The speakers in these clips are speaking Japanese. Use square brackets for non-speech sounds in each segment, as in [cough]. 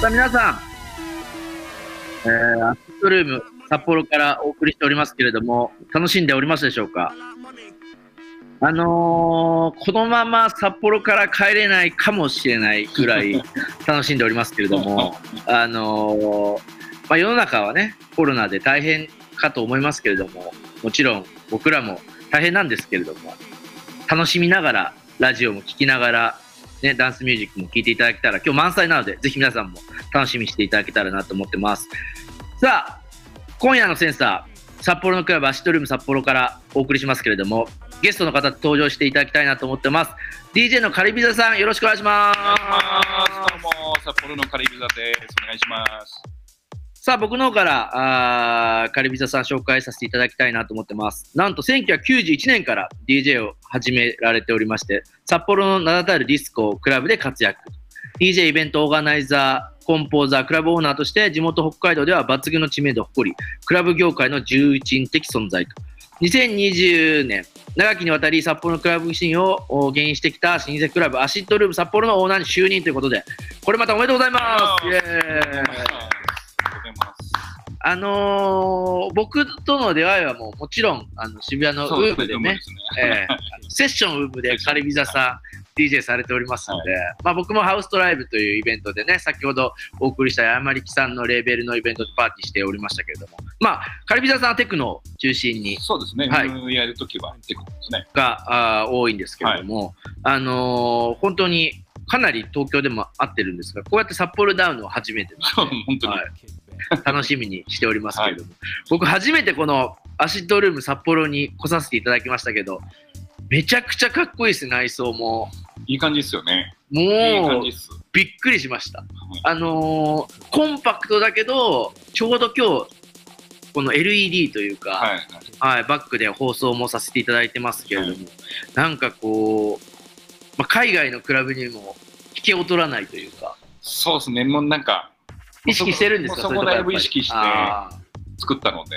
さあ皆さん、えー、アットルーム札幌からお送りしておりますけれども、楽しんでおりますでしょうか？あのー、このまま札幌から帰れないかもしれないぐらい [laughs] 楽しんでおりますけれども、あのー、まあ、世の中はね、コロナで大変かと思いますけれども、もちろん僕らも大変なんですけれども、楽しみながら、ラジオも聴きながら、ね、ダンスミュージックも聴いていただけたら、今日満載なので、ぜひ皆さんも楽しみにしていただけたらなと思ってます。さあ、今夜のセンサー、札幌のクラブアシトルーム札幌からお送りしますけれども、ゲストの方登場していただきたいなと思ってます。DJ のカリビザさん、よろしくお願いします。どうも、札幌のカリビザです。お願いします。さあ、僕の方から、あカリビザさん紹介させていただきたいなと思ってます。なんと、1991年から DJ を始められておりまして、札幌の名だたるディスコクラブで活躍。DJ イベントオーガナイザー、コンポーザー、クラブオーナーとして地元北海道では抜群の知名度を誇り、クラブ業界の重鎮的存在と。2020年、長きにわたり札幌のクラブシーンを牽引してきた老舗クラブアシッドルーム札幌のオーナーに就任ということで、これまたおめでとうございますイエーイあのー、僕との出会いはもうもちろんあの渋谷のウームでね、ね。えー、セッションウームでカリビザさん、DJ されておりますので、はい、まあ、僕もハウストライブというイベントでね、先ほどお送りした山力さんのレーベルのイベントでパーティーしておりましたけれども、まあ、カリビザさんはテクノを中心に、そうですね、はい、やるときはテクノですね。があ多いんですけれども、はい、あのー、本当にかなり東京でも合ってるんですが、こうやって札幌ダウンを初めて [laughs] 本当に、はい、[laughs] 楽しみにしておりますけれども、僕初めてこのアシッドルーム札幌に来させていただきましたけど、めちゃくちゃかっこいいです、内装も。いい感じですよね。もう、びっくりしました。あのー、コンパクトだけど、ちょうど今日、この LED というか、はい、はい、バックで放送もさせていただいてますけれども、はい、なんかこう、まあ、海外のクラブにも引けを取らないというか。そうですね、もうなんか、意識してるんですか？そこだいぶ意識して作ったので。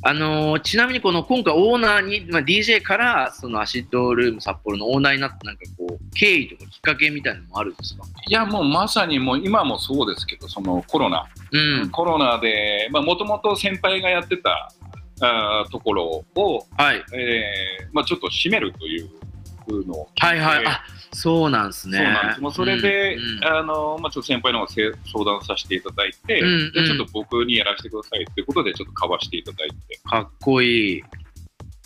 あのー、ちなみにこの今回オーナーに、まあ、DJ からそのアシッドルーム札幌のオーナーになったなんかこう経緯とかきっかけみたいなのもあるんですか？いやもうまさにもう今もそうですけどそのコロナ、うん、コロナでもともと先輩がやってたあところを、はい。えーまあ、ちょっと閉めるというのを。はいはい。あそうなんですね。そうなんです。もうそれで、うんうん、あの、まあ、ちょっと先輩の方が相談させていただいて、うんうん、でちょっと僕にやらせてくださいっていうことで、ちょっと買わしていただいて。かっこいい。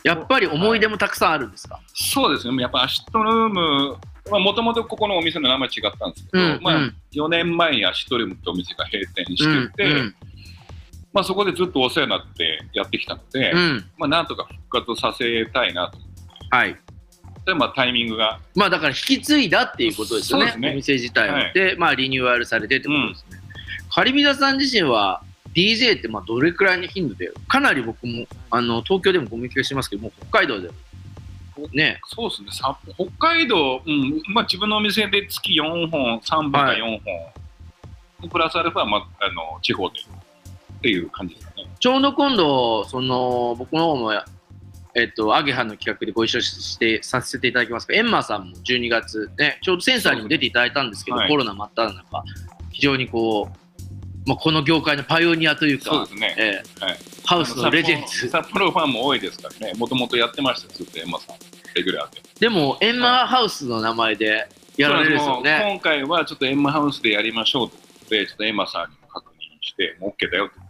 やっぱり思い出もたくさんあるんですか、はい、そうですね。やっぱアシットルーム、もともとここのお店の名前違ったんですけど、うんうん、まあ、4年前にアシットルームってお店が閉店してて、うんうんまあ、そこでずっとお世話になってやってきたので、うん、まあ、なんとか復活させたいなと。はい。でまあタイミングが。まあだから引き継いだっていうことですよね、ねお店自体は。はい、で、まあリニューアルされてってことですね。うん、カリビダさん自身は DJ ってまあどれくらいの頻度で、かなり僕もあの東京でもコミュニケーションしてますけど、も北海道でも。ね、そうですね北海道、うんまあ、自分のお店で月4本、3本か4本、はい、プラスアルファは、まあ、あの地方でっていう感じですかね。ちょうど今度、その僕の方もえっと、アゲハの企画でご一緒してさせていただきますが、エンマさんも12月、ね、ちょうどセンサーにも出ていただいたんですけど、はい、コロナ真っ只中、非常にこう、まあ、この業界のパイオニアというか、そうですね、えー、はい、ハウスのレジェンズ。札幌ファンも多いですからね、もともとやってましたずっとエンマさん、レギュラーで。でも、エンマハウスの名前でやられるんですよね。今回はちょっとエンマハウスでやりましょうということで、ちょっとエンマさんにも確認して、もう OK だよと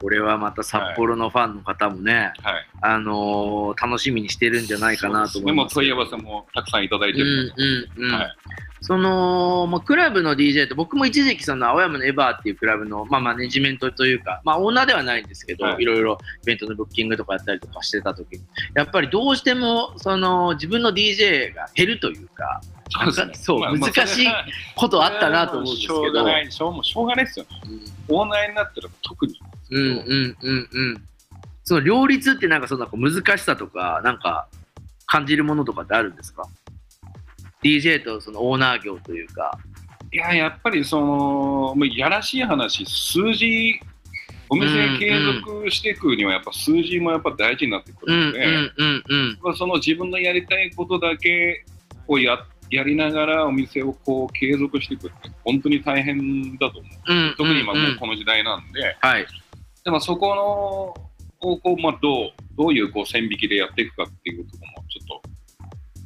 これはまた札幌のファンの方もね、はい、あのー、楽しみにしてるんじゃないかなと思います。でも問い合わせもたくさんいただいてるうんうんうん、はい。その、まあ、クラブの DJ と僕も一時期その青山のエバーっていうクラブの、まあ、マネジメントというか、まあ、オーナーではないんですけど、はい、いろいろイベントのブッキングとかやったりとかしてた時に。やっぱりどうしてもその自分の DJ が減るというかそう、まあ、難しいことあったなと思うんですけど、しょうがないしょうがないですよ、うん、オーナーになったら特にうんうんうんうん。その両立ってなんかその難しさとか、なんか感じるものとかってあるんですか ?DJ とそのオーナー業というか。いや、やっぱりその、もうやらしい話、数字、お店継続していくにはやっぱ数字もやっぱ大事になってくるので、その自分のやりたいことだけをやっやりながらお店をこう継続していくって本当に大変だと思う。うん特に今この時代なんで、はい。でもそこのをこう、まあ、どうどういうこう線引きでやっていくかっていうところもちょっと、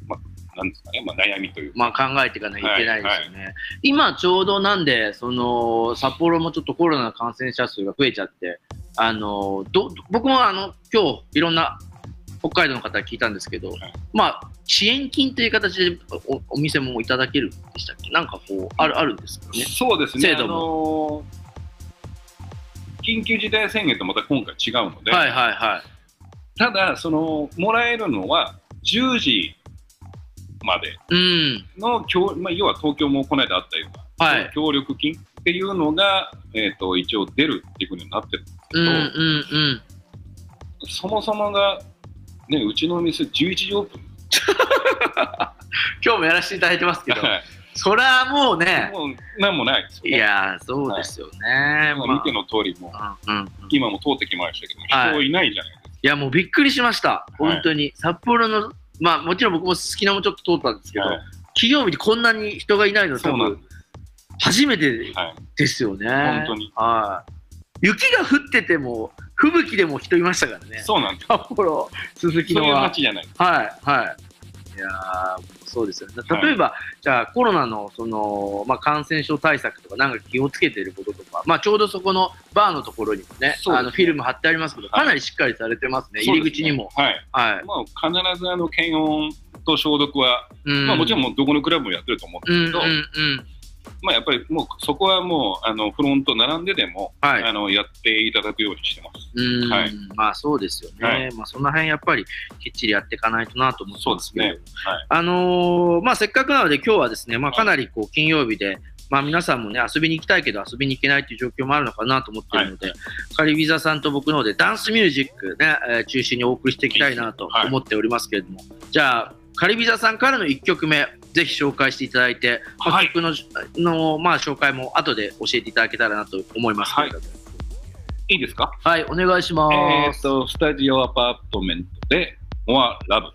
まあ、なんですかね、まあ、悩みというか。まあ考えていかないといけないですよね。今ちょうどなんで、その、札幌もちょっとコロナ感染者数が増えちゃって、あの、ど、僕もあの、今日いろんな北海道の方に聞いたんですけど、いまあ、支援金という形でおお店もいただけるんでしたっけ？なんかこう、ある、あるんですかね？そうですね、制度あの緊急事態宣言とまた今回違うので、はいはいはい。ただその、もらえるのは10時までうん。まあ、要は東京もこの間あったような、はい協力金っていうのが、えー、と一応出るっていうふうになってるんですけど、うんうんうん。そもそもが、ね、うちのお店11時オープン。[laughs] 今日もやらせていただいてますけど、はいそれはもうね、もう何もないですよ、いね。やー、そうですよね。まあ見ての通りもう、今も通ってきましたけど、はい人いないじゃないですか。いや、もうびっくりしました。本当に。札幌の、まあもちろん僕も好きなもちょっと通ったんですけど、はい金曜日にこんなに人がいないの多分初めて。ですよね。本当にはい。雪が降ってても、吹雪でも人いましたからね。そうなんです。札幌、鈴木そういうのは。街じゃない。はい、はい。いやーそうですよね。例えば、じゃあコロナのその、まあ、感染症対策とか、なんか気をつけてることとか、まあ、ちょうどそこのバーのところにもね、ねあのフィルム貼ってありますけど、かなりしっかりされてますね、入り口にも。ね。はい。はい。まあ、必ずあの検温と消毒は、うんまあ、もちろんもうどこのクラブもやってると思うんうんうんですけど、うん。まあ、やっぱりもうそこはもうあのフロント並んででも、はい。あのやっていただくようにしてます。うん、はいまあそうですよね。はいまあその辺やっぱりきっちりやっていかないとなと思ってますけど。そうですはいあのーまあせっかくなので今日はですね、まあかなりこう金曜日で、まあ皆さんもね遊びに行きたいけど遊びに行けないという状況もあるのかなと思ってるので、カリビザさんと僕の方でダンスミュージックね、えー中心にお送りしていきたいなと思っておりますけれども、じゃあカリビザさんからの1曲目ぜひ紹介していただいて、まあはい曲のの、まあ、紹介も後で教えていただけたらなと思います。いいですか？はい、お願いします。えっ、と、スタジオアパートメントで、モアラブ。